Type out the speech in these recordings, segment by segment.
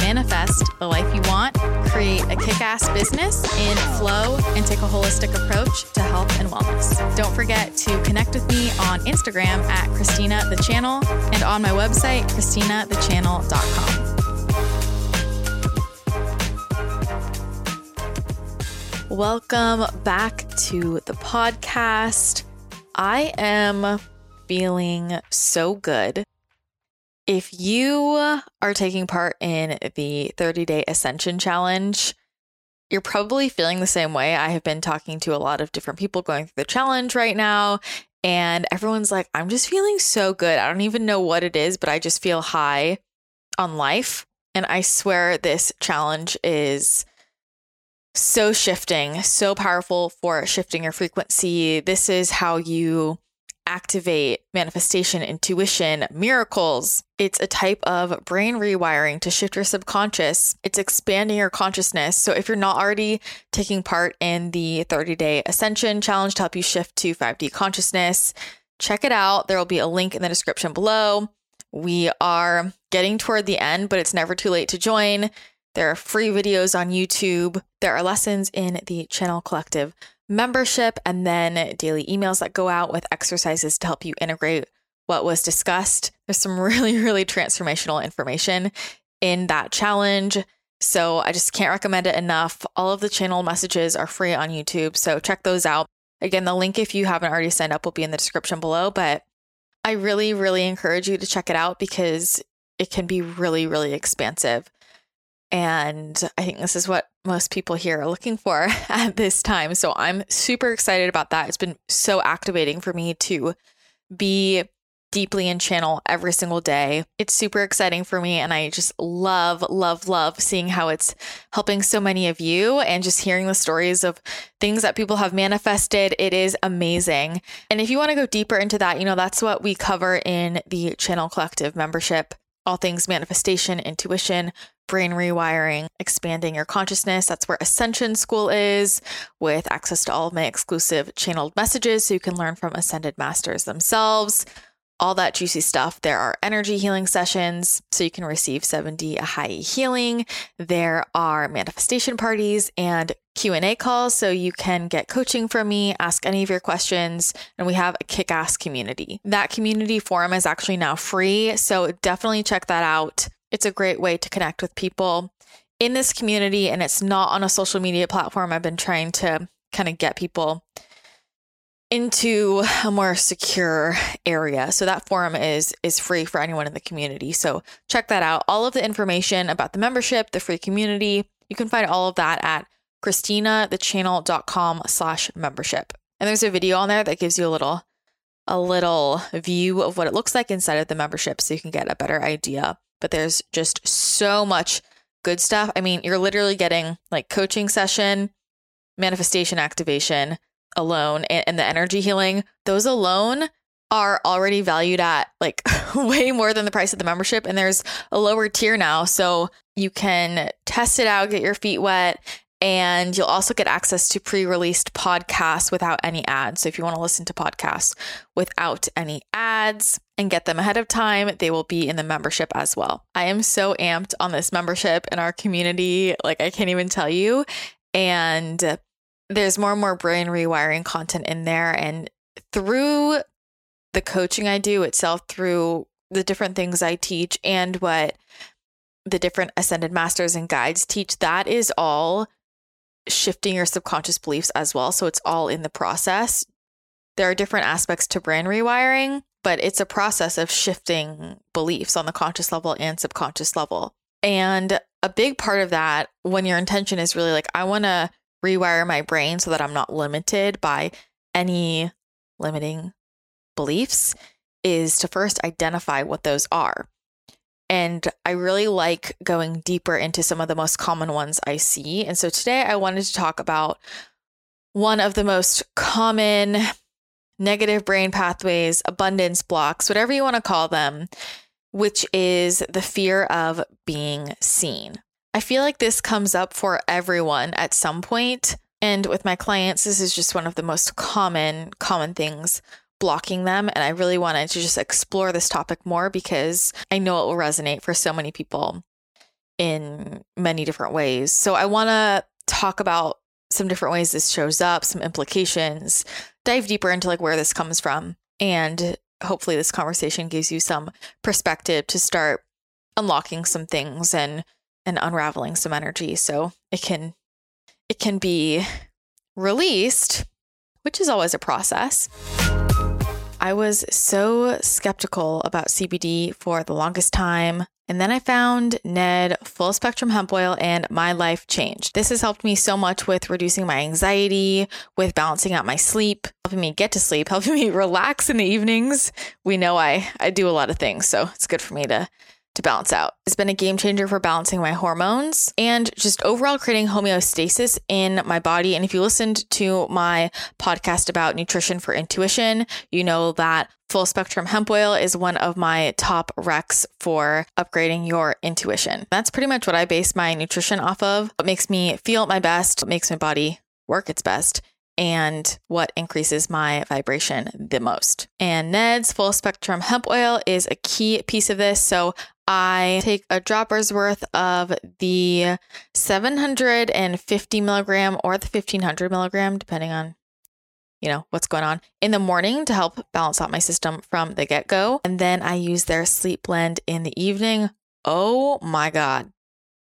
manifest the life you want, create a kick ass business in flow, and take a holistic approach to health and wellness. Don't forget to connect with me on Instagram at Christina the Channel and on my website, ChristinaTheChannel.com. Welcome back to the podcast. I am feeling so good. If you are taking part in the 30 day ascension challenge, you're probably feeling the same way. I have been talking to a lot of different people going through the challenge right now, and everyone's like, I'm just feeling so good. I don't even know what it is, but I just feel high on life. And I swear this challenge is so shifting, so powerful for shifting your frequency. This is how you activate manifestation, intuition, miracles. It's a type of brain rewiring to shift your subconscious. It's expanding your consciousness. So, if you're not already taking part in the 30 day ascension challenge to help you shift to 5D consciousness, check it out. There will be a link in the description below. We are getting toward the end, but it's never too late to join. There are free videos on YouTube. There are lessons in the Channel Collective membership, and then daily emails that go out with exercises to help you integrate what was discussed. There's some really, really transformational information in that challenge. So I just can't recommend it enough. All of the channel messages are free on YouTube. So check those out. Again, the link, if you haven't already signed up, will be in the description below. But I really, really encourage you to check it out because it can be really, really expansive. And I think this is what most people here are looking for at this time. So I'm super excited about that. It's been so activating for me to be deeply in channel every single day. It's super exciting for me. And I just love, love, love seeing how it's helping so many of you and just hearing the stories of things that people have manifested. It is amazing. And if you want to go deeper into that, you know, that's what we cover in the Channel Collective membership all things manifestation, intuition, brain rewiring, expanding your consciousness. That's where Ascension School is, with access to all of my exclusive channeled messages so you can learn from Ascended Masters themselves. All that juicy stuff. There are energy healing sessions so you can receive 7D Ahai healing. There are manifestation parties and Q&A calls so you can get coaching from me, ask any of your questions, and we have a kick-ass community. That community forum is actually now free, so definitely check that out. It's a great way to connect with people in this community, and it's not on a social media platform. I've been trying to kind of get people into a more secure area. So that forum is is free for anyone in the community. So check that out. All of the information about the membership, the free community, you can find all of that at christinathechannel.com slash membership. And there's a video on there that gives you a little a little view of what it looks like inside of the membership so you can get a better idea but there's just so much good stuff. I mean, you're literally getting like coaching session, manifestation activation alone, and, and the energy healing. Those alone are already valued at like way more than the price of the membership. And there's a lower tier now. So you can test it out, get your feet wet, and you'll also get access to pre released podcasts without any ads. So if you want to listen to podcasts without any ads and get them ahead of time, they will be in the membership as well. I am so amped on this membership and our community. Like, I can't even tell you. And there's more and more brain rewiring content in there. And through the coaching I do itself, through the different things I teach, and what the different ascended masters and guides teach, that is all shifting your subconscious beliefs as well. So it's all in the process. There are different aspects to brain rewiring, but it's a process of shifting beliefs on the conscious level and subconscious level. And a big part of that, when your intention is really like, I want to rewire my brain so that I'm not limited by any limiting beliefs, is to first identify what those are. And I really like going deeper into some of the most common ones I see. And so today I wanted to talk about one of the most common negative brain pathways, abundance blocks, whatever you want to call them, which is the fear of being seen. I feel like this comes up for everyone at some point. And with my clients, this is just one of the most common, common things blocking them. And I really wanted to just explore this topic more because I know it will resonate for so many people in many different ways. So I want to talk about some different ways this shows up, some implications, dive deeper into like where this comes from. And hopefully this conversation gives you some perspective to start unlocking some things and and unraveling some energy so it can it can be released, which is always a process. I was so skeptical about CBD for the longest time. And then I found Ned full spectrum hemp oil and my life changed. This has helped me so much with reducing my anxiety, with balancing out my sleep, helping me get to sleep, helping me relax in the evenings. We know I I do a lot of things, so it's good for me to to balance out. It's been a game changer for balancing my hormones and just overall creating homeostasis in my body. And if you listened to my podcast about nutrition for intuition, you know that full spectrum hemp oil is one of my top recs for upgrading your intuition. That's pretty much what I base my nutrition off of. What makes me feel my best, what makes my body work its best and what increases my vibration the most. And Ned's full spectrum hemp oil is a key piece of this. So I take a dropper's worth of the 750 milligram or the 1500 milligram, depending on you know what's going on in the morning to help balance out my system from the get go. And then I use their sleep blend in the evening. Oh my God.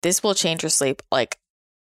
This will change your sleep. Like,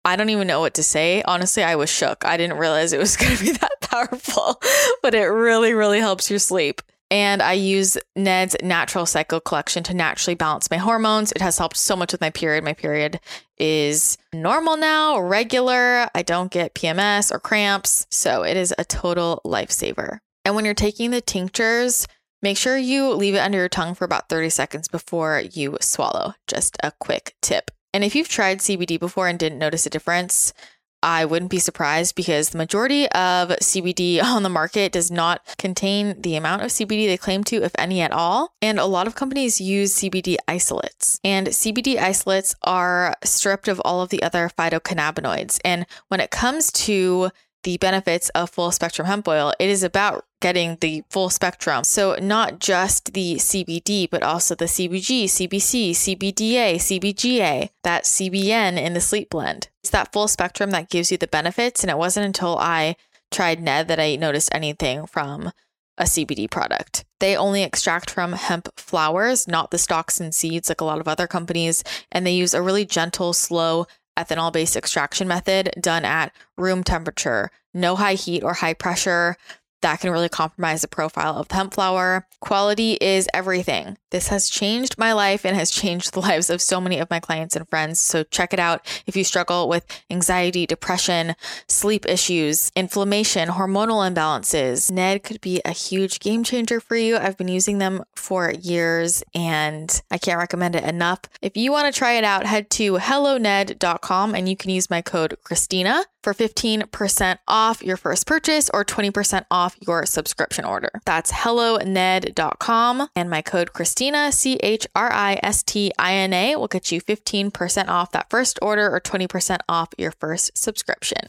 I don't even know what to say. Honestly, I was shook. I didn't realize it was going to be that powerful, but it really, really helps your sleep. And I use Ned's Natural Cycle Collection to naturally balance my hormones. It has helped so much with my period. My period is normal now, regular. I don't get PMS or cramps. So it is a total lifesaver. And when you're taking the tinctures, make sure you leave it under your tongue for about 30 seconds before you swallow. Just a quick tip. And if you've tried CBD before and didn't notice a difference, I wouldn't be surprised because the majority of CBD on the market does not contain the amount of CBD they claim to, if any at all. And a lot of companies use CBD isolates. And CBD isolates are stripped of all of the other phytocannabinoids. And when it comes to the benefits of full spectrum hemp oil, it is about getting the full spectrum. So, not just the CBD, but also the CBG, CBC, CBDA, CBGA, that CBN in the sleep blend. It's that full spectrum that gives you the benefits. And it wasn't until I tried Ned that I noticed anything from a CBD product. They only extract from hemp flowers, not the stalks and seeds like a lot of other companies. And they use a really gentle, slow, ethanol based extraction method done at room temperature, no high heat or high pressure. That can really compromise the profile of the hemp flower. Quality is everything. This has changed my life and has changed the lives of so many of my clients and friends. So check it out if you struggle with anxiety, depression, sleep issues, inflammation, hormonal imbalances. Ned could be a huge game changer for you. I've been using them for years and I can't recommend it enough. If you want to try it out, head to helloned.com and you can use my code Christina for 15% off your first purchase or 20% off your subscription order. That's helloned.com and my code Christina Christina, C H R I S T I N A, will get you 15% off that first order or 20% off your first subscription.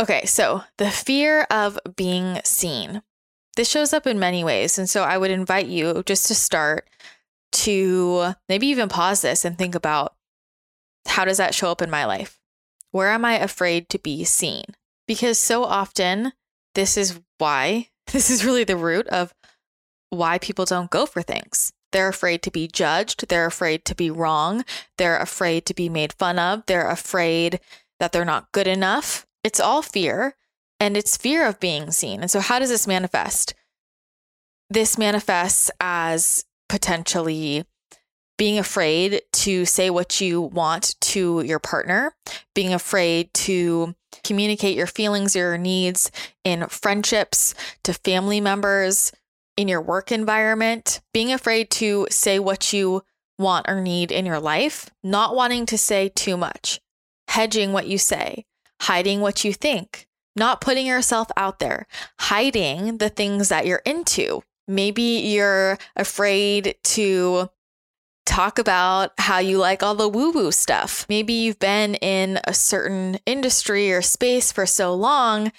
Okay, so the fear of being seen. This shows up in many ways. And so I would invite you just to start to maybe even pause this and think about how does that show up in my life? Where am I afraid to be seen? Because so often, this is why, this is really the root of why people don't go for things. They're afraid to be judged. They're afraid to be wrong. They're afraid to be made fun of. They're afraid that they're not good enough. It's all fear, and it's fear of being seen. And so, how does this manifest? This manifests as potentially being afraid to say what you want to your partner, being afraid to communicate your feelings, your needs in friendships to family members, in your work environment, being afraid to say what you want or need in your life, not wanting to say too much, hedging what you say, hiding what you think, not putting yourself out there, hiding the things that you're into. Maybe you're afraid to talk about how you like all the woo woo stuff. Maybe you've been in a certain industry or space for so long,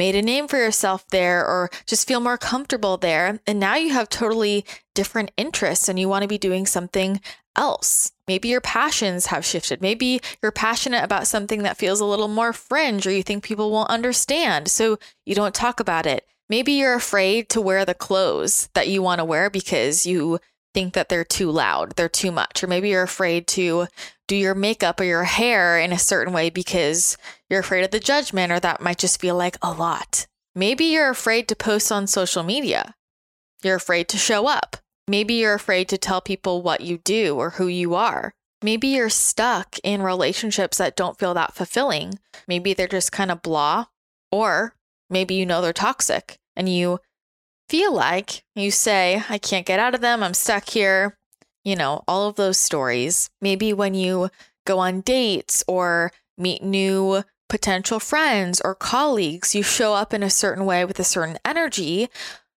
made a name for yourself there, or just feel more comfortable there. And now you have totally different interests and you want to be doing something else. Maybe your passions have shifted. Maybe you're passionate about something that feels a little more fringe or you think people won't understand. So you don't talk about it. Maybe you're afraid to wear the clothes that you want to wear because you think that they're too loud, they're too much. Or maybe you're afraid to do your makeup or your hair in a certain way because you're afraid of the judgment or that might just feel like a lot. Maybe you're afraid to post on social media. You're afraid to show up. Maybe you're afraid to tell people what you do or who you are. Maybe you're stuck in relationships that don't feel that fulfilling. Maybe they're just kind of blah, or maybe you know they're toxic and you feel like you say, I can't get out of them, I'm stuck here. You know, all of those stories. Maybe when you go on dates or meet new potential friends or colleagues, you show up in a certain way with a certain energy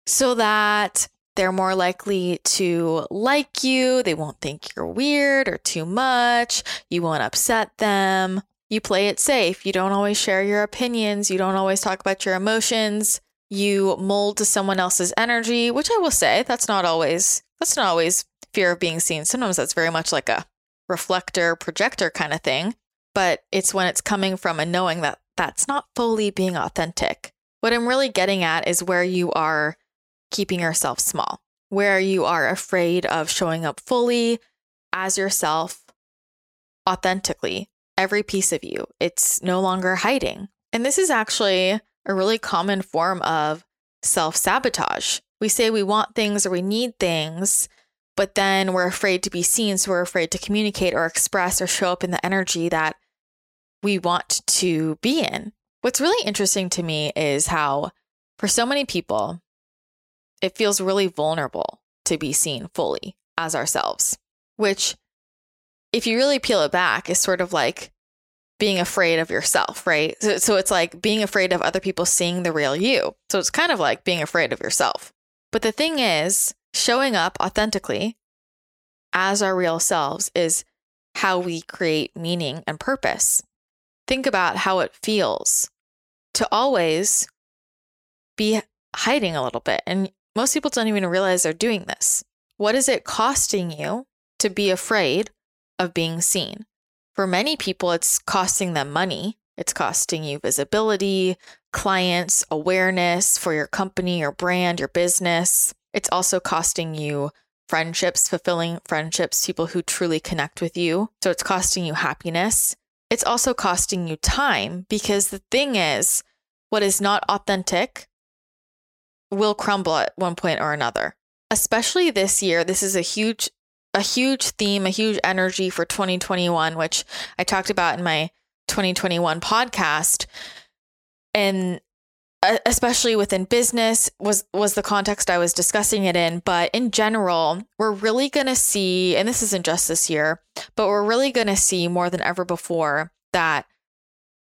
so that they're more likely to like you. They won't think you're weird or too much. You won't upset them. You play it safe. You don't always share your opinions. You don't always talk about your emotions. You mold to someone else's energy, which I will say that's not always that's not always fear of being seen. Sometimes that's very much like a reflector projector kind of thing, but it's when it's coming from a knowing that that's not fully being authentic. What I'm really getting at is where you are keeping yourself small, where you are afraid of showing up fully as yourself authentically, every piece of you. It's no longer hiding. And this is actually a really common form of self sabotage. We say we want things or we need things, but then we're afraid to be seen. So we're afraid to communicate or express or show up in the energy that we want to be in. What's really interesting to me is how, for so many people, it feels really vulnerable to be seen fully as ourselves, which, if you really peel it back, is sort of like being afraid of yourself, right? So, so, it's like being afraid of other people seeing the real you. So it's kind of like being afraid of yourself. But the thing is, showing up authentically as our real selves is how we create meaning and purpose. Think about how it feels to always be hiding a little bit and most people don't even realize they're doing this. What is it costing you to be afraid of being seen? For many people, it's costing them money. It's costing you visibility, clients, awareness for your company, your brand, your business. It's also costing you friendships, fulfilling friendships, people who truly connect with you. So it's costing you happiness. It's also costing you time because the thing is, what is not authentic will crumble at one point or another. Especially this year, this is a huge a huge theme, a huge energy for 2021, which I talked about in my 2021 podcast. And uh, especially within business was was the context I was discussing it in, but in general, we're really going to see and this isn't just this year, but we're really going to see more than ever before that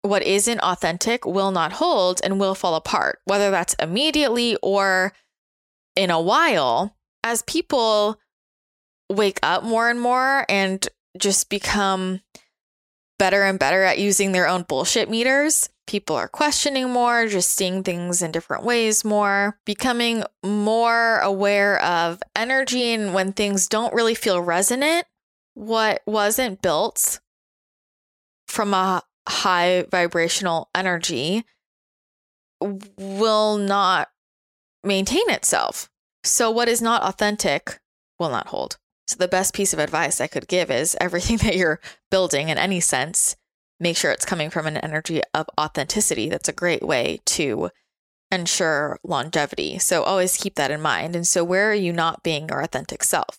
what isn't authentic will not hold and will fall apart, whether that's immediately or in a while, as people wake up more and more and just become better and better at using their own bullshit meters. People are questioning more, just seeing things in different ways more, becoming more aware of energy and when things don't really feel resonant, what wasn't built from a high vibrational energy will not maintain itself. So, what is not authentic will not hold. So, the best piece of advice I could give is everything that you're building in any sense, make sure it's coming from an energy of authenticity. That's a great way to ensure longevity. So, always keep that in mind. And so, where are you not being your authentic self?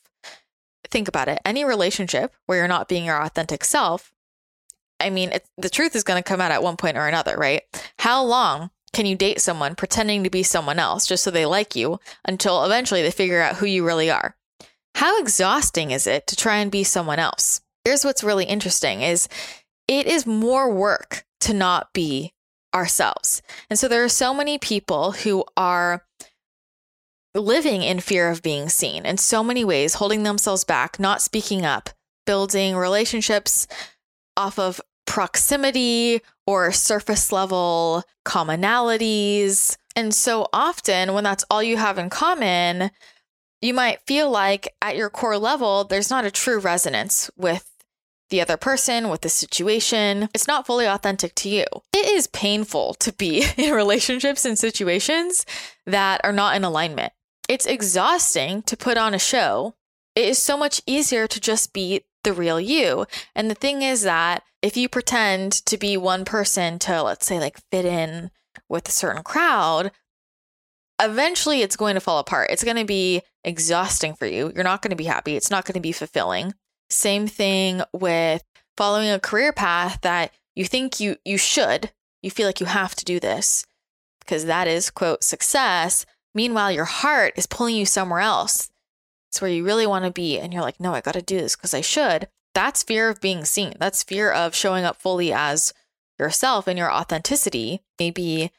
Think about it. Any relationship where you're not being your authentic self I mean, the truth is going to come out at one point or another, right? How long can you date someone pretending to be someone else just so they like you until eventually they figure out who you really are? How exhausting is it to try and be someone else? Here's what's really interesting is it is more work to not be ourselves. And so there are so many people who are living in fear of being seen in so many ways, holding themselves back, not speaking up, building relationships off of proximity or surface level commonalities. And so often, when that's all you have in common, you might feel like at your core level, there's not a true resonance with the other person, with the situation. It's not fully authentic to you. It is painful to be in relationships and situations that are not in alignment. It's exhausting to put on a show. It is so much easier to just be the real you. And the thing is that if you pretend to be one person to, let's say, like fit in with a certain crowd, eventually it's going to fall apart. It's going to be exhausting for you. You're not going to be happy. It's not going to be fulfilling. Same thing with following a career path that you think you you should. You feel like you have to do this because that is quote success. Meanwhile, your heart is pulling you somewhere else. It's where you really want to be and you're like, "No, I got to do this because I should." That's fear of being seen. That's fear of showing up fully as yourself and your authenticity. Maybe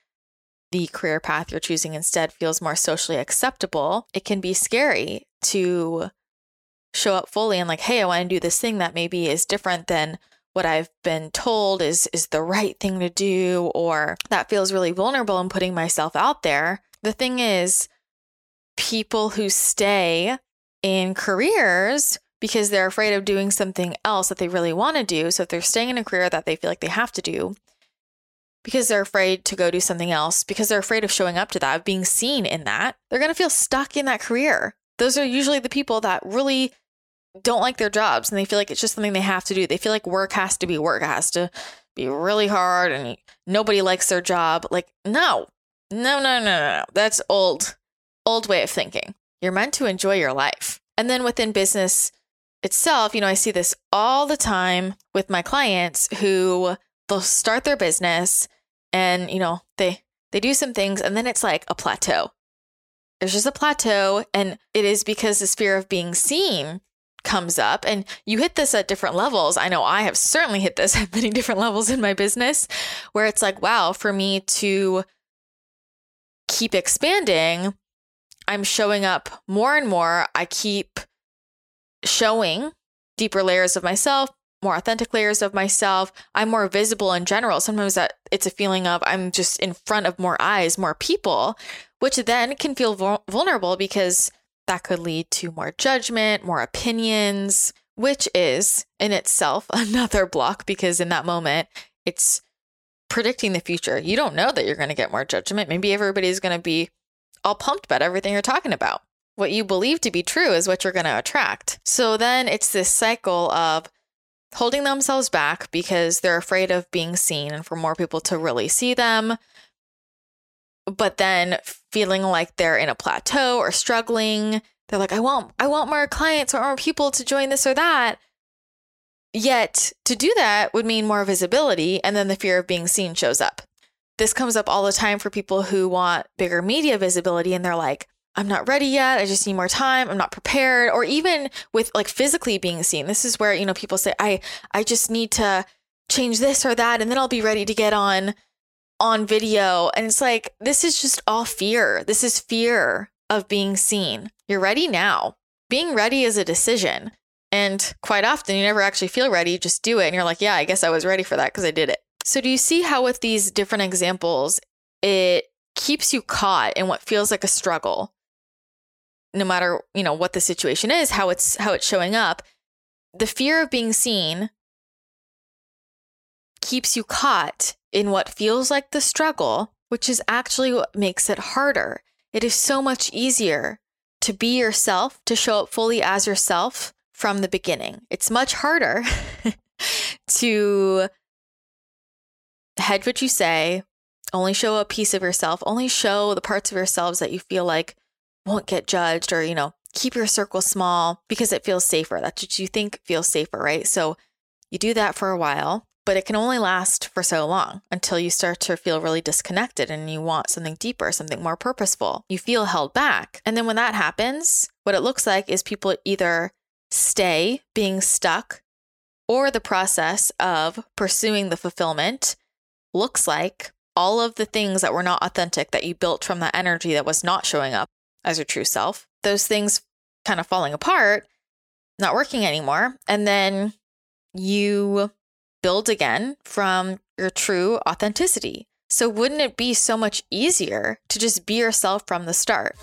the career path you're choosing instead feels more socially acceptable. It can be scary to show up fully and like, hey, I want to do this thing that maybe is different than what I've been told is is the right thing to do or that feels really vulnerable and putting myself out there. The thing is people who stay in careers because they're afraid of doing something else that they really want to do. So if they're staying in a career that they feel like they have to do because they're afraid to go do something else, because they're afraid of showing up to that, of being seen in that, they're going to feel stuck in that career. Those are usually the people that really don't like their jobs and they feel like it's just something they have to do. They feel like work has to be work, it has to be really hard and nobody likes their job. Like, no, no, no, no, no. That's old, old way of thinking. You're meant to enjoy your life. And then within business itself, you know, I see this all the time with my clients who they'll start their business and, you know, they they do some things and then it's like a plateau. There's just a plateau and it is because this fear of being seen comes up and you hit this at different levels. I know I have certainly hit this at many different levels in my business where it's like, wow, for me to keep expanding, I'm showing up more and more. I keep showing deeper layers of myself, more authentic layers of myself. I'm more visible in general. Sometimes that it's a feeling of I'm just in front of more eyes, more people, which then can feel vulnerable because that could lead to more judgment, more opinions, which is in itself another block because in that moment, it's predicting the future. You don't know that you're going to get more judgment. Maybe everybody's going to be all pumped about everything you're talking about. What you believe to be true is what you're going to attract. So then it's this cycle of holding themselves back because they're afraid of being seen and for more people to really see them but then feeling like they're in a plateau or struggling. They're like, I want, I want more clients or more people to join this or that. Yet to do that would mean more visibility, and then the fear of being seen shows up. This comes up all the time for people who want bigger media visibility, and they're like, I'm not ready yet. I just need more time. I'm not prepared. Or even with like physically being seen. This is where, you know, people say, I, I just need to change this or that, and then I'll be ready to get on on video. And it's like, this is just all fear. This is fear of being seen. You're ready now. Being ready is a decision. And quite often, you never actually feel ready. You just do it. And you're like, yeah, I guess I was ready for that because I did it. So, do you see how, with these different examples, it keeps you caught in what feels like a struggle? No matter, you know, what the situation is, how it's how it's showing up, the fear of being seen keeps you caught in what feels like the struggle, which is actually what makes it harder. It is so much easier to be yourself, to show up fully as yourself from the beginning. It's much harder to hedge what you say, only show a piece of yourself, only show the parts of yourselves that you feel like won't get judged or, you know, keep your circle small because it feels safer. That's what you think feels safer, right? So you do that for a while but it can only last for so long until you start to feel really disconnected and you want something deeper, something more purposeful. You feel held back. And then when that happens, what it looks like is people either stay being stuck or the process of pursuing the fulfillment looks like all of the things that were not authentic that you built from that energy that was not showing up as your true self, those things kind of falling apart, not working anymore. And then you build again from your true authenticity. So, wouldn't it be so much easier to just be yourself from the start?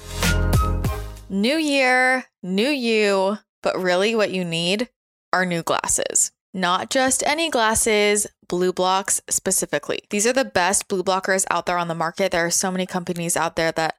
New year, new you, but really what you need are new glasses. Not just any glasses, BluBlox specifically. These are the best blue blockers out there on the market. There are so many companies out there that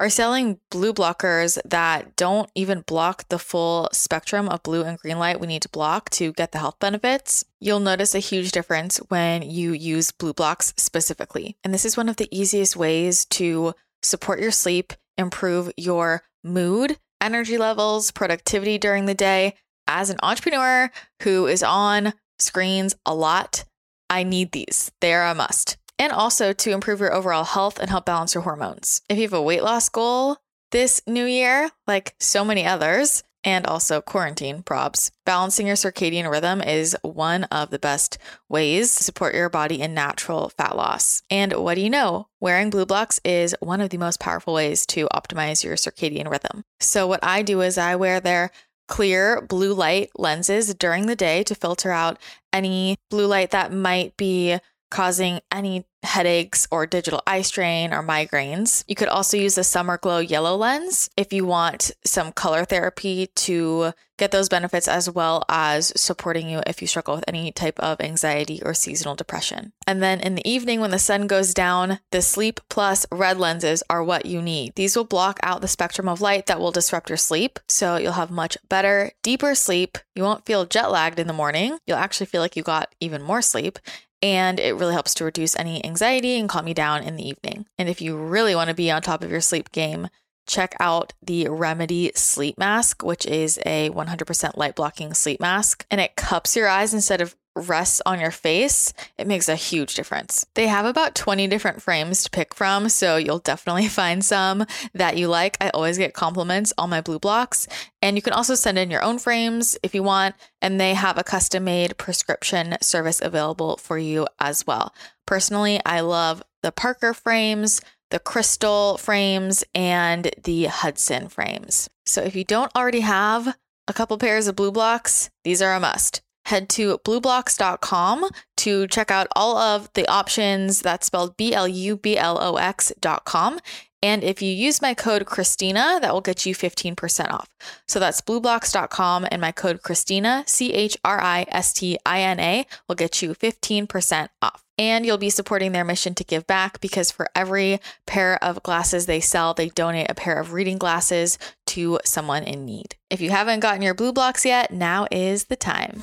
are selling blue blockers that don't even block the full spectrum of blue and green light we need to block to get the health benefits. You'll notice a huge difference when you use BluBlox specifically. And this is one of the easiest ways to support your sleep, improve your mood, energy levels, productivity during the day. As an entrepreneur who is on screens a lot, I need these. They are a must and also to improve your overall health and help balance your hormones. If you have a weight loss goal this new year, like so many others, and also quarantine probs. Balancing your circadian rhythm is one of the best ways to support your body in natural fat loss. And what do you know? Wearing BluBlox is one of the most powerful ways to optimize your circadian rhythm. So, what I do is I wear their clear blue light lenses during the day to filter out any blue light that might be causing any headaches or digital eye strain or migraines. You could also use the Summer Glow Yellow Lens if you want some color therapy to get those benefits as well as supporting you if you struggle with any type of anxiety or seasonal depression. And then in the evening when the sun goes down, the Sleep Plus red lenses are what you need. These will block out the spectrum of light that will disrupt your sleep, so you'll have much better, deeper sleep. You won't feel jet lagged in the morning. You'll actually feel like you got even more sleep and it really helps to reduce any anxiety and calm you down in the evening. And if you really want to be on top of your sleep game, check out the Remedy Sleep Mask, which is a 100% light blocking sleep mask, and it cups your eyes instead of rests on your face, it makes a huge difference. They have about 20 different frames to pick from, so you'll definitely find some that you like. I always get compliments on my BluBlox, and you can also send in your own frames if you want, and they have a custom made prescription service available for you as well. Personally, I love the Parker frames, the Crystal frames, and the Hudson frames. So if you don't already have a couple pairs of BluBlox, these are a must head to blublox.com to check out all of the options. That's spelled B L U B L O X.com. And if you use my code Christina, that will get you 15% off. So that's blublox.com and my code Christina, C H R I S T I N A, will get you 15% off. And you'll be supporting their mission to give back because for every pair of glasses they sell, they donate a pair of reading glasses to someone in need. If you haven't gotten your BluBlox yet, now is the time.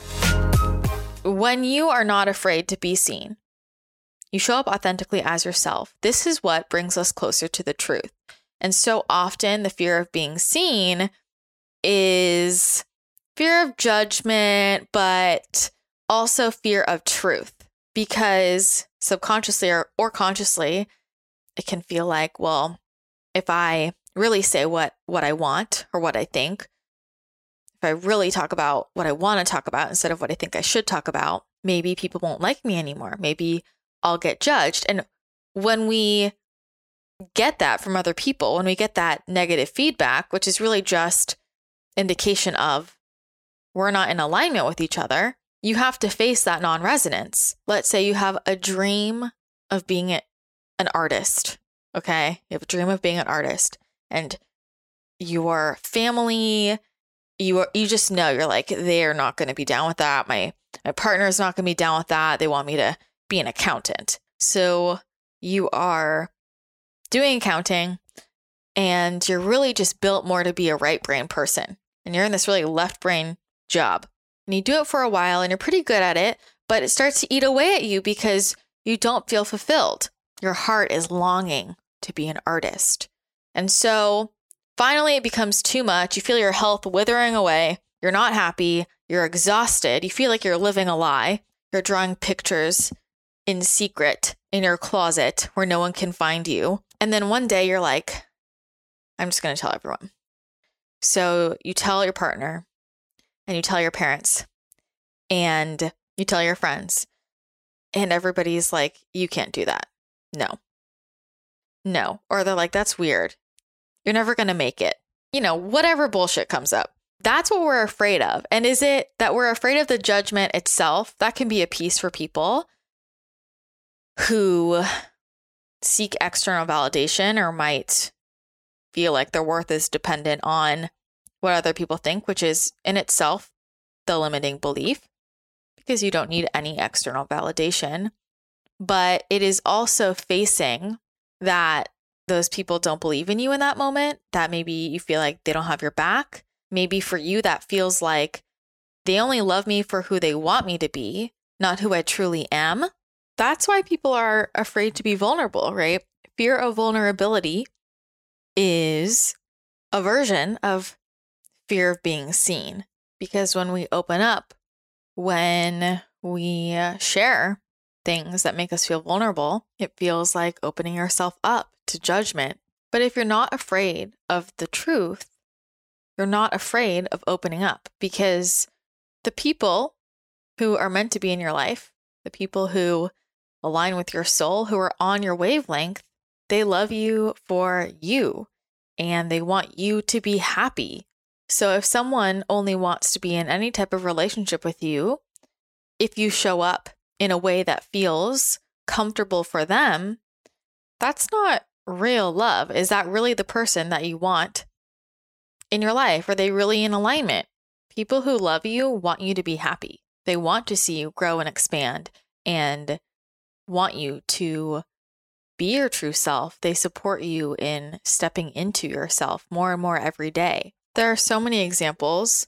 When you are not afraid to be seen, you show up authentically as yourself. This is what brings us closer to the truth. And so often, the fear of being seen is fear of judgment, but also fear of truth because subconsciously or, or consciously, it can feel like, well, if I really say what what I want or what I think, if I really talk about what I want to talk about instead of what I think I should talk about, maybe people won't like me anymore. Maybe I'll get judged. And when we get that from other people, when we get that negative feedback, which is really just indication of we're not in alignment with each other, you have to face that non resonance. Let's say you have a dream of being an artist, okay? You have a dream of being an artist, and your family, you are, you just know you're like they're not going to be down with that. My my partner is not going to be down with that. They want me to be an accountant. So you are doing accounting and you're really just built more to be a right brain person. And you're in this really left brain job and you do it for a while and you're pretty good at it, but it starts to eat away at you because you don't feel fulfilled. Your heart is longing to be an artist. And so finally it becomes too much. You feel your health withering away. You're not happy. You're exhausted. You feel like you're living a lie. You're drawing pictures in secret in your closet where no one can find you. And then one day you're like, I'm just going to tell everyone. So you tell your partner, and you tell your parents and you tell your friends and everybody's like you can't do that no. No. Or they're like, that's weird. You're never going to make it. You know, whatever bullshit comes up. That's what we're afraid of. And is it that we're afraid of the judgment itself? That can be a piece for people who seek external validation or might feel like their worth is dependent on what other people think, which is in itself the limiting belief because you don't need any external validation. But it is also facing that those people don't believe in you in that moment, that maybe you feel like they don't have your back. Maybe for you, that feels like they only love me for who they want me to be, not who I truly am. That's why people are afraid to be vulnerable, right? Fear of vulnerability is a version of fear of being seen. Because when we open up, when we uh, share things that make us feel vulnerable, it feels like opening yourself up to judgment. But if you're not afraid of the truth, you're not afraid of opening up because the people who are meant to be in your life, the people who align with your soul, who are on your wavelength, they love you for you and they want you to be happy. So if someone only wants to be in any type of relationship with you, if you show up in a way that feels comfortable for them, that's not real love. Is that really the person that you want in your life? Are they really in alignment? People who love you want you to be happy. They want to see you grow and expand and want you to be your true self. They support you in stepping into yourself more and more every day. There are so many examples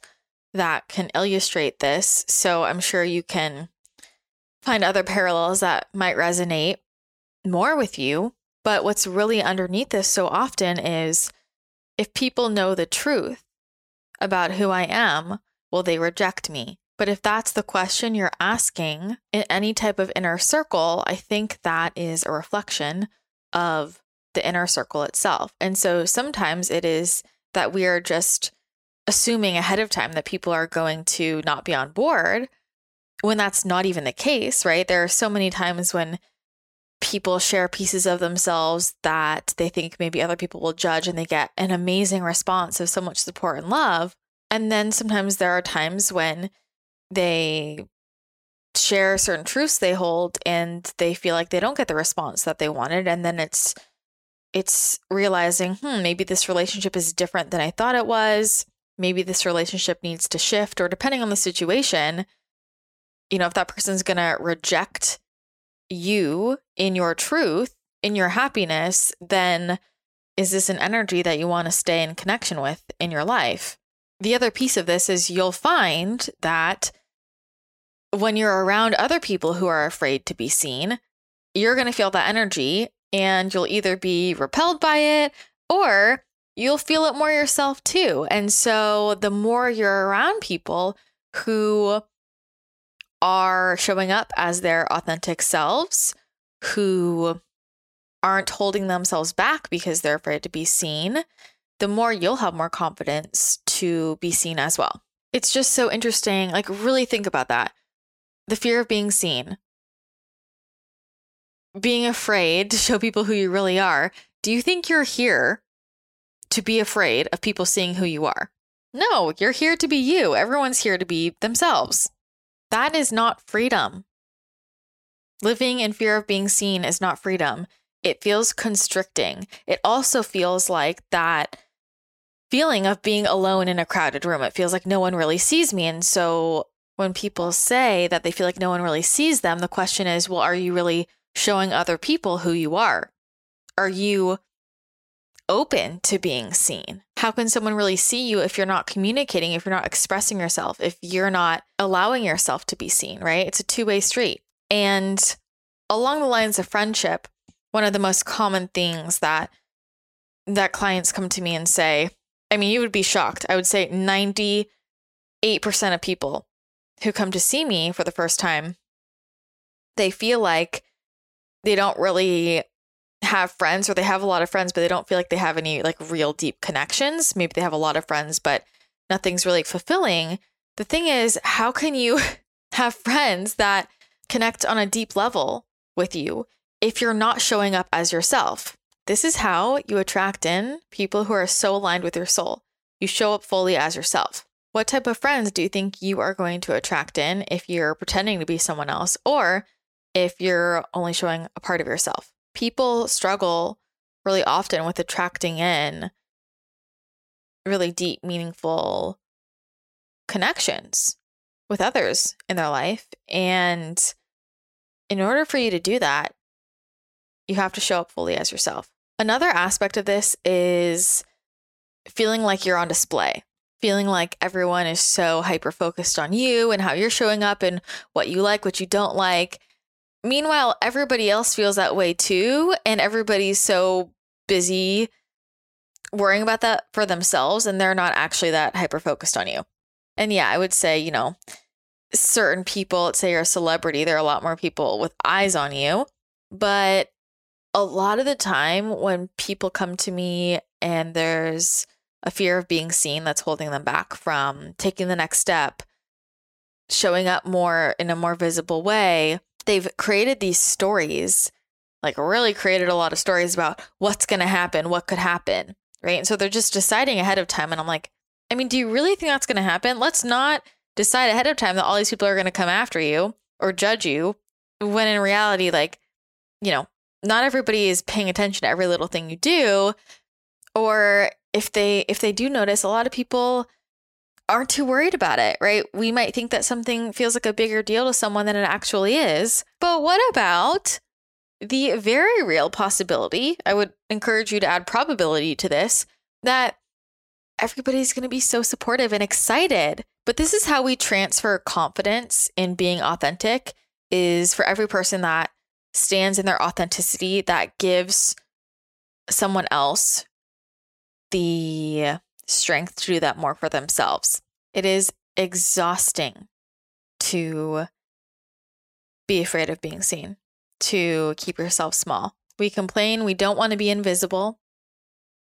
that can illustrate this. So I'm sure you can find other parallels that might resonate more with you. But what's really underneath this so often is if people know the truth about who I am, will they reject me? But if that's the question you're asking in any type of inner circle, I think that is a reflection of the inner circle itself. And so sometimes it is that we are just assuming ahead of time that people are going to not be on board when that's not even the case, right? There are so many times when people share pieces of themselves that they think maybe other people will judge and they get an amazing response of so much support and love. And then sometimes there are times when they share certain truths they hold and they feel like they don't get the response that they wanted and then it's it's realizing hmm maybe this relationship is different than I thought it was maybe this relationship needs to shift or depending on the situation you know, if that person's going to reject you in your truth, in your happiness, then is this an energy that you want to stay in connection with in your life? The other piece of this is you'll find that when you're around other people who are afraid to be seen, you're going to feel that energy and you'll either be repelled by it or you'll feel it more yourself too. And so the more you're around people who are showing up as their authentic selves, who aren't holding themselves back because they're afraid to be seen, the more you'll have more confidence to be seen as well. It's just so interesting. Like, really think about that. The fear of being seen, being afraid to show people who you really are. Do you think you're here to be afraid of people seeing who you are? No, you're here to be you. Everyone's here to be themselves. That is not freedom. Living in fear of being seen is not freedom. It feels constricting. It also feels like that feeling of being alone in a crowded room. It feels like no one really sees me. And so when people say that they feel like no one really sees them, the question is, well, are you really showing other people who you are? Are you open to being seen? How can someone really see you if you're not communicating, if you're not expressing yourself, if you're not allowing yourself to be seen, right? It's a two way street. And along the lines of friendship, one of the most common things that that clients come to me and say, I mean, you would be shocked. I would say 98% of people who come to see me for the first time, they feel like they don't really have friends or they have a lot of friends, but they don't feel like they have any like real deep connections. Maybe they have a lot of friends, but nothing's really fulfilling. The thing is, how can you have friends that connect on a deep level with you if you're not showing up as yourself. This is how you attract in people who are so aligned with your soul. You show up fully as yourself. What type of friends do you think you are going to attract in if you're pretending to be someone else or if you're only showing a part of yourself? People struggle really often with attracting in really deep, meaningful connections with others in their life. And in order for you to do that, you have to show up fully as yourself. Another aspect of this is feeling like you're on display, feeling like everyone is so hyper focused on you and how you're showing up and what you like, what you don't like. Meanwhile, everybody else feels that way too. And everybody's so busy worrying about that for themselves and they're not actually that hyper focused on you. And yeah, I would say, you know, certain people, let's say you're a celebrity, there are a lot more people with eyes on you. But a lot of the time when people come to me and there's a fear of being seen that's holding them back from taking the next step, showing up more in a more visible way, they've created these stories, like really created a lot of stories about what's going to happen, what could happen, right? And so they're just deciding ahead of time. And I'm like, I mean, do you really think that's going to happen? Let's not decide ahead of time that all these people are going to come after you or judge you when in reality, like, you know, not everybody is paying attention to every little thing you do. Or if they if they do notice, a lot of people aren't too worried about it, right? We might think that something feels like a bigger deal to someone than it actually is. But what about the very real possibility? I would encourage you to add probability to this that everybody's going to be so supportive and excited. But this is how we transfer confidence in being authentic is for every person that stands in their authenticity that gives someone else the strength to do that more for themselves. It is exhausting to be afraid of being seen, to keep yourself small. We complain we don't want to be invisible,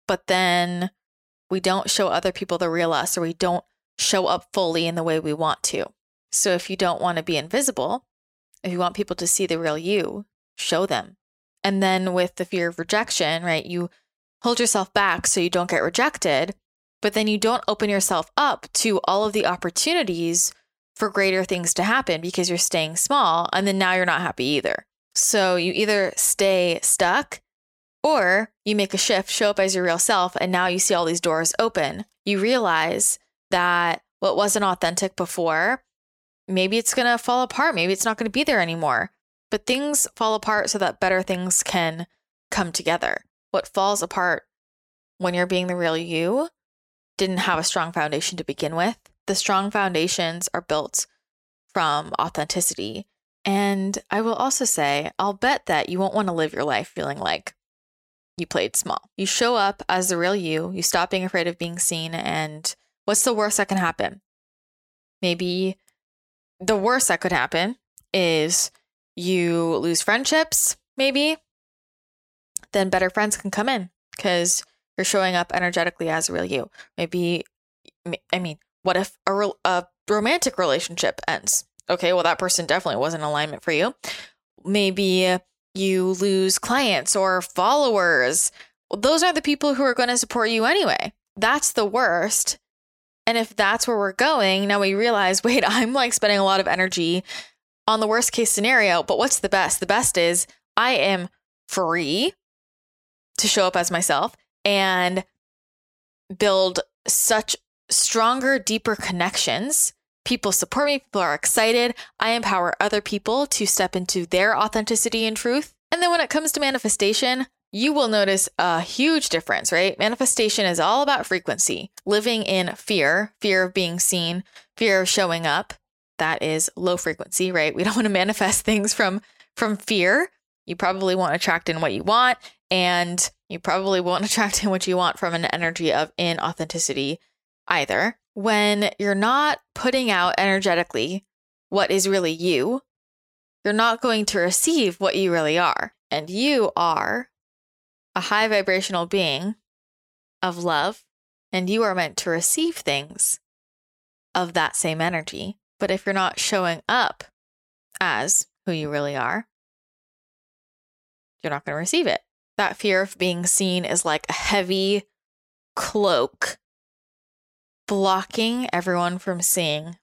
but then we don't show other people the real us or we don't show up fully in the way we want to. So if you don't want to be invisible, if you want people to see the real you, show them. And then with the fear of rejection, right, you hold yourself back so you don't get rejected, but then you don't open yourself up to all of the opportunities for greater things to happen because you're staying small and then now you're not happy either. So you either stay stuck or you make a shift, show up as your real self, and now you see all these doors open. You realize that what wasn't authentic before, maybe it's going to fall apart. Maybe it's not going to be there anymore. But things fall apart so that better things can come together. What falls apart when you're being the real you didn't have a strong foundation to begin with. The strong foundations are built from authenticity. And I will also say, I'll bet that you won't want to live your life feeling like you played small. You show up as the real you, you stop being afraid of being seen, and what's the worst that can happen? Maybe the worst that could happen is you lose friendships, maybe, then better friends can come in because you're showing up energetically as real you. Maybe, I mean, what if a, a romantic relationship ends? Okay, well, that person definitely wasn't alignment for you. Maybe you lose clients or followers. Those are the people who are going to support you anyway. That's the worst. And if that's where we're going, now we realize wait, I'm like spending a lot of energy on the worst case scenario. But what's the best? The best is I am free to show up as myself and build such stronger, deeper connections. People support me, people are excited. I empower other people to step into their authenticity and truth. And then when it comes to manifestation, you will notice a huge difference, right? Manifestation is all about frequency, living in fear, fear of being seen, fear of showing up, that is low frequency, right? We don't want to manifest things from from fear. You probably won't attract in what you want, and you probably won't attract in what you want from an energy of inauthenticity either. When you're not putting out energetically what is really you, you're not going to receive what you really are. And you are a high vibrational being of love, and you are meant to receive things of that same energy. But if you're not showing up as who you really are, you're not going to receive it. That fear of being seen is like a heavy cloak blocking everyone from seeing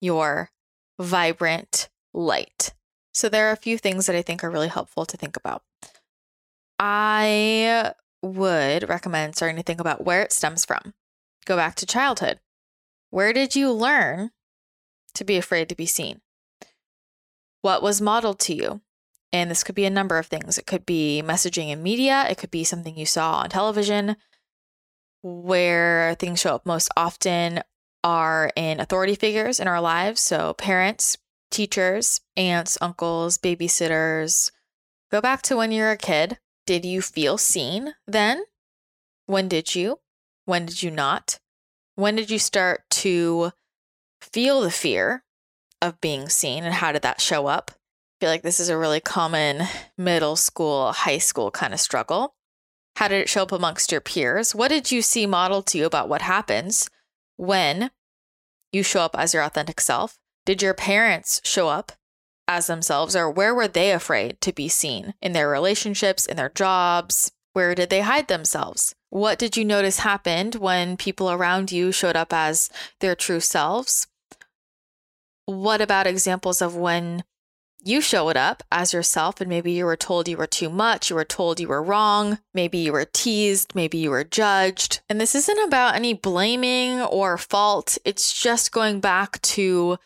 your vibrant light. So, there are a few things that I think are really helpful to think about. I would recommend starting to think about where it stems from. Go back to childhood. Where did you learn to be afraid to be seen? What was modeled to you? And this could be a number of things. It could be messaging in media, it could be something you saw on television. Where things show up most often are in authority figures in our lives. So, parents, teachers, aunts, uncles, babysitters. Go back to when you're a kid. Did you feel seen then? When did you? When did you not? When did you start to feel the fear of being seen and how did that show up? Feel like this is a really common middle school, high school kind of struggle. How did it show up amongst your peers? What did you see modeled to you about what happens when you show up as your authentic self? Did your parents show up as themselves, or where were they afraid to be seen in their relationships, in their jobs? Where did they hide themselves? What did you notice happened when people around you showed up as their true selves? What about examples of when you showed up as yourself and maybe you were told you were too much, you were told you were wrong, maybe you were teased, maybe you were judged. And this isn't about any blaming or fault, it's just going back to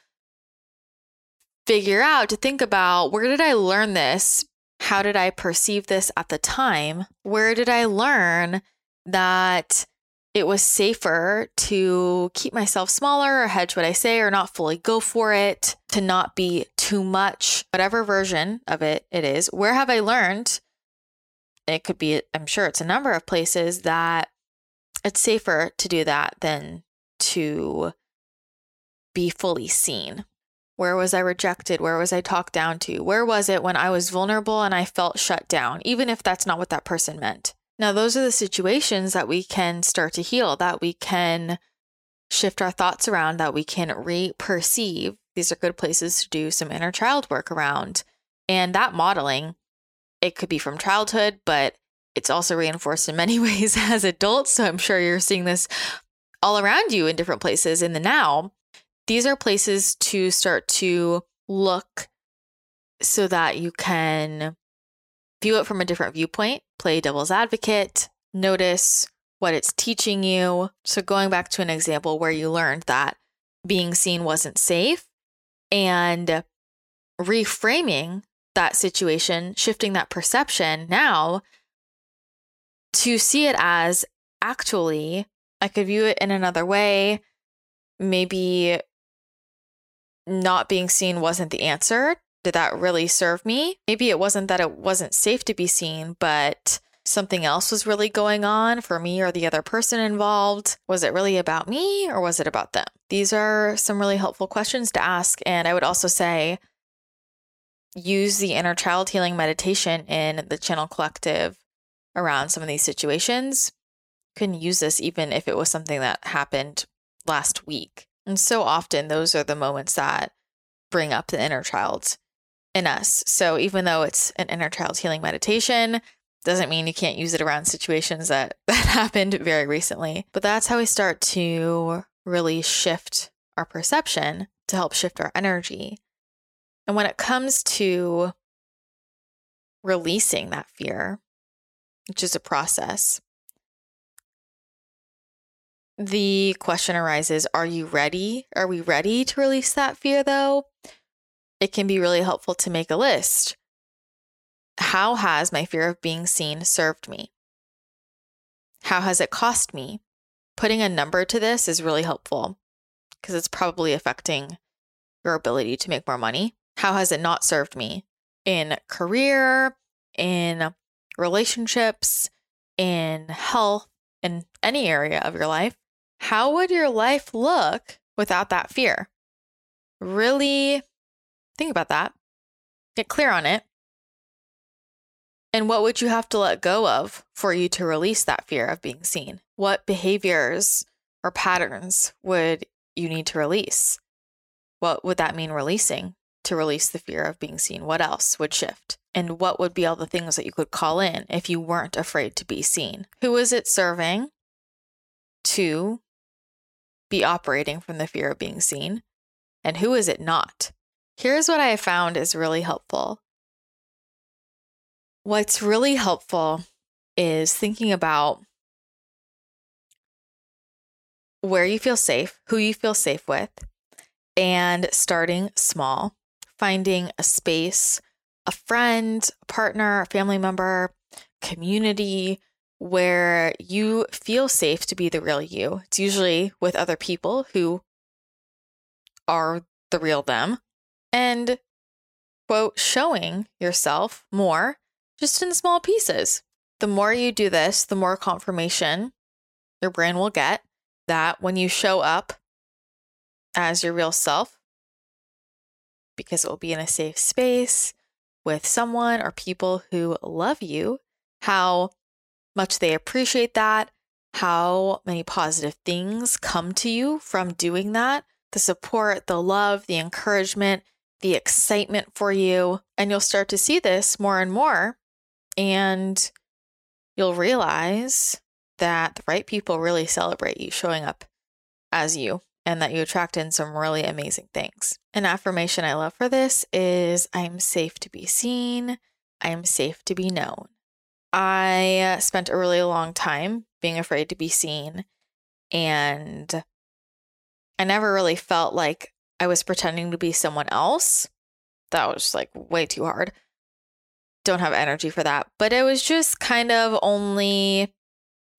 figure out, to think about where did I learn this? How did I perceive this at the time? Where did I learn that it was safer to keep myself smaller or hedge what I say or not fully go for it, to not be too much, whatever version of it it is. Where have I learned? It could be, I'm sure it's a number of places that it's safer to do that than to be fully seen. Where was I rejected? Where was I talked down to? Where was it when I was vulnerable and I felt shut down, even if that's not what that person meant? Now, those are the situations that we can start to heal, that we can shift our thoughts around, that we can re perceive. These are good places to do some inner child work around. And that modeling, it could be from childhood, but it's also reinforced in many ways as adults. So I'm sure you're seeing this all around you in different places in the now. These are places to start to look so that you can view it from a different viewpoint, play devil's advocate, notice what it's teaching you. So, going back to an example where you learned that being seen wasn't safe and reframing that situation, shifting that perception now to see it as actually, I could view it in another way. Maybe not being seen wasn't the answer did that really serve me? Maybe it wasn't that it wasn't safe to be seen, but something else was really going on for me or the other person involved. Was it really about me or was it about them? These are some really helpful questions to ask. And I would also say use the inner child healing meditation in the channel collective around some of these situations. Can use this even if it was something that happened last week. And so often, those are the moments that bring up the inner child in us. So even though it's an inner child healing meditation, doesn't mean you can't use it around situations that that happened very recently. But that's how we start to really shift our perception to help shift our energy. And when it comes to releasing that fear, which is a process, the question arises Are you ready? Are we ready to release that fear though? It can be really helpful to make a list. How has my fear of being seen served me? How has it cost me? Putting a number to this is really helpful because it's probably affecting your ability to make more money. How has it not served me in career, in relationships, in health, in any area of your life? How would your life look without that fear? Really Think about that. Get clear on it. And what would you have to let go of for you to release that fear of being seen? What behaviors or patterns would you need to release? What would that mean releasing to release the fear of being seen? What else would shift? And what would be all the things that you could call in if you weren't afraid to be seen? Who is it serving to be operating from the fear of being seen? And who is it not? Here's what I found is really helpful. What's really helpful is thinking about where you feel safe, who you feel safe with, and starting small, finding a space, a friend, a partner, a family member, community where you feel safe to be the real you. It's usually with other people who are the real them. And quote, showing yourself more just in small pieces. The more you do this, the more confirmation your brain will get that when you show up as your real self, because it will be in a safe space with someone or people who love you, how much they appreciate that, how many positive things come to you from doing that the support, the love, the encouragement, the excitement for you. And you'll start to see this more and more. And you'll realize that the right people really celebrate you showing up as you and that you attract in some really amazing things. An affirmation I love for this is I'm safe to be seen, I'm safe to be known. I uh, spent a really long time being afraid to be seen, and I never really felt like I was pretending to be someone else. That was like way too hard. Don't have energy for that. But it was just kind of only,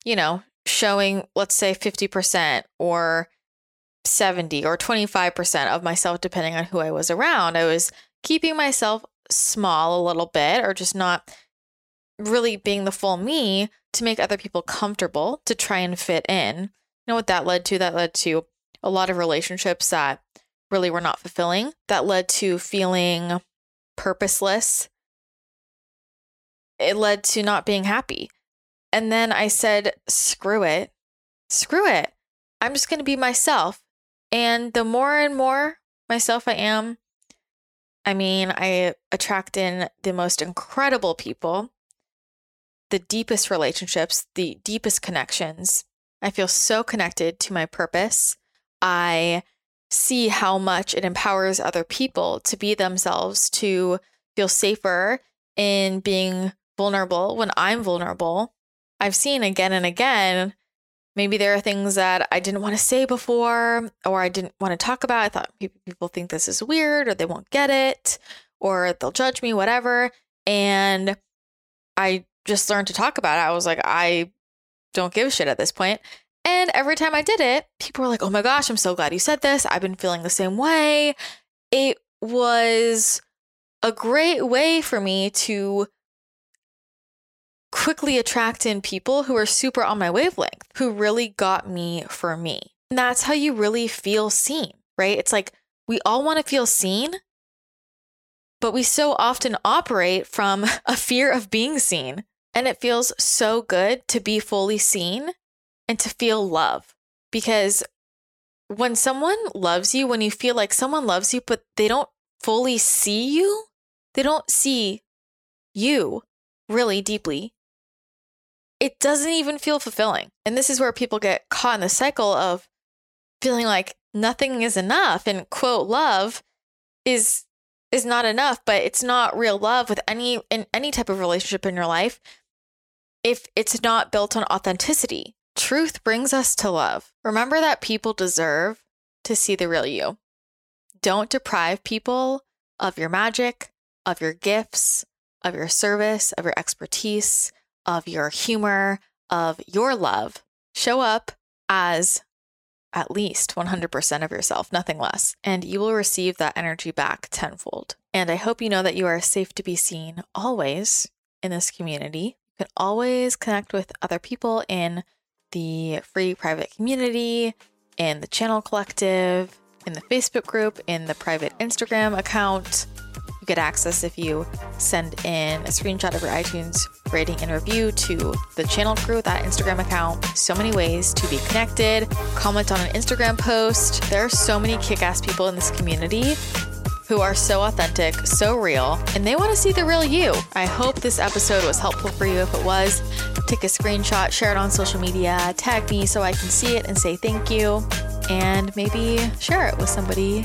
you know, showing, let's say 50% or 70 or 25% of myself, depending on who I was around. I was keeping myself small a little bit or just not really being the full me to make other people comfortable to try and fit in. You know what that led to? That led to a lot of relationships that really were not fulfilling, that led to feeling purposeless. It led to not being happy. And then I said, screw it. Screw it. I'm just going to be myself. And the more and more myself I am, I mean, I attract in the most incredible people, the deepest relationships, the deepest connections. I feel so connected to my purpose. I see how much it empowers other people to be themselves, to feel safer in being vulnerable when I'm vulnerable. I've seen again and again maybe there are things that I didn't want to say before or I didn't want to talk about. I thought people think this is weird or they won't get it or they'll judge me, whatever. And I just learned to talk about it. I was like, I don't give a shit at this point. And every time I did it, people were like, oh my gosh, I'm so glad you said this. I've been feeling the same way. It was a great way for me to quickly attract in people who are super on my wavelength, who really got me for me. And that's how you really feel seen, right? It's like we all want to feel seen, but we so often operate from a fear of being seen. And it feels so good to be fully seen and to feel love. Because when someone loves you, when you feel like someone loves you, but they don't fully see you, they don't see you really deeply, it doesn't even feel fulfilling. And this is where people get caught in the cycle of feeling like nothing is enough and quote love is is not enough, but it's not real love with any in any type of relationship in your life if it's not built on authenticity. Truth brings us to love. Remember that people deserve to see the real you. Don't deprive people of your magic, of your gifts, of your service, of your expertise of your humor, of your love. Show up as at least 100% of yourself, nothing less, and you will receive that energy back tenfold. And I hope you know that you are safe to be seen always in this community. You can always connect with other people in the free private community, in the channel collective, in the Facebook group, in the private Instagram account. You get access if you send in a screenshot of your iTunes rating and review to the channel crew, that Instagram account. So many ways to be connected. Comment on an Instagram post. There are so many kick ass people in this community who are so authentic, so real, and they want to see the real you. I hope this episode was helpful for you. If it was, take a screenshot, share it on social media, tag me so I can see it and say thank you, and maybe share it with somebody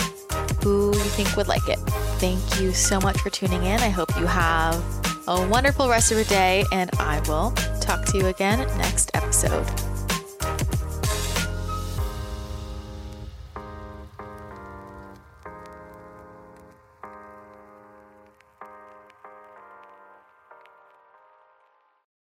who you think would like it. Thank you so much for tuning in. I hope you have a wonderful rest of your day, and I will talk to you again next episode.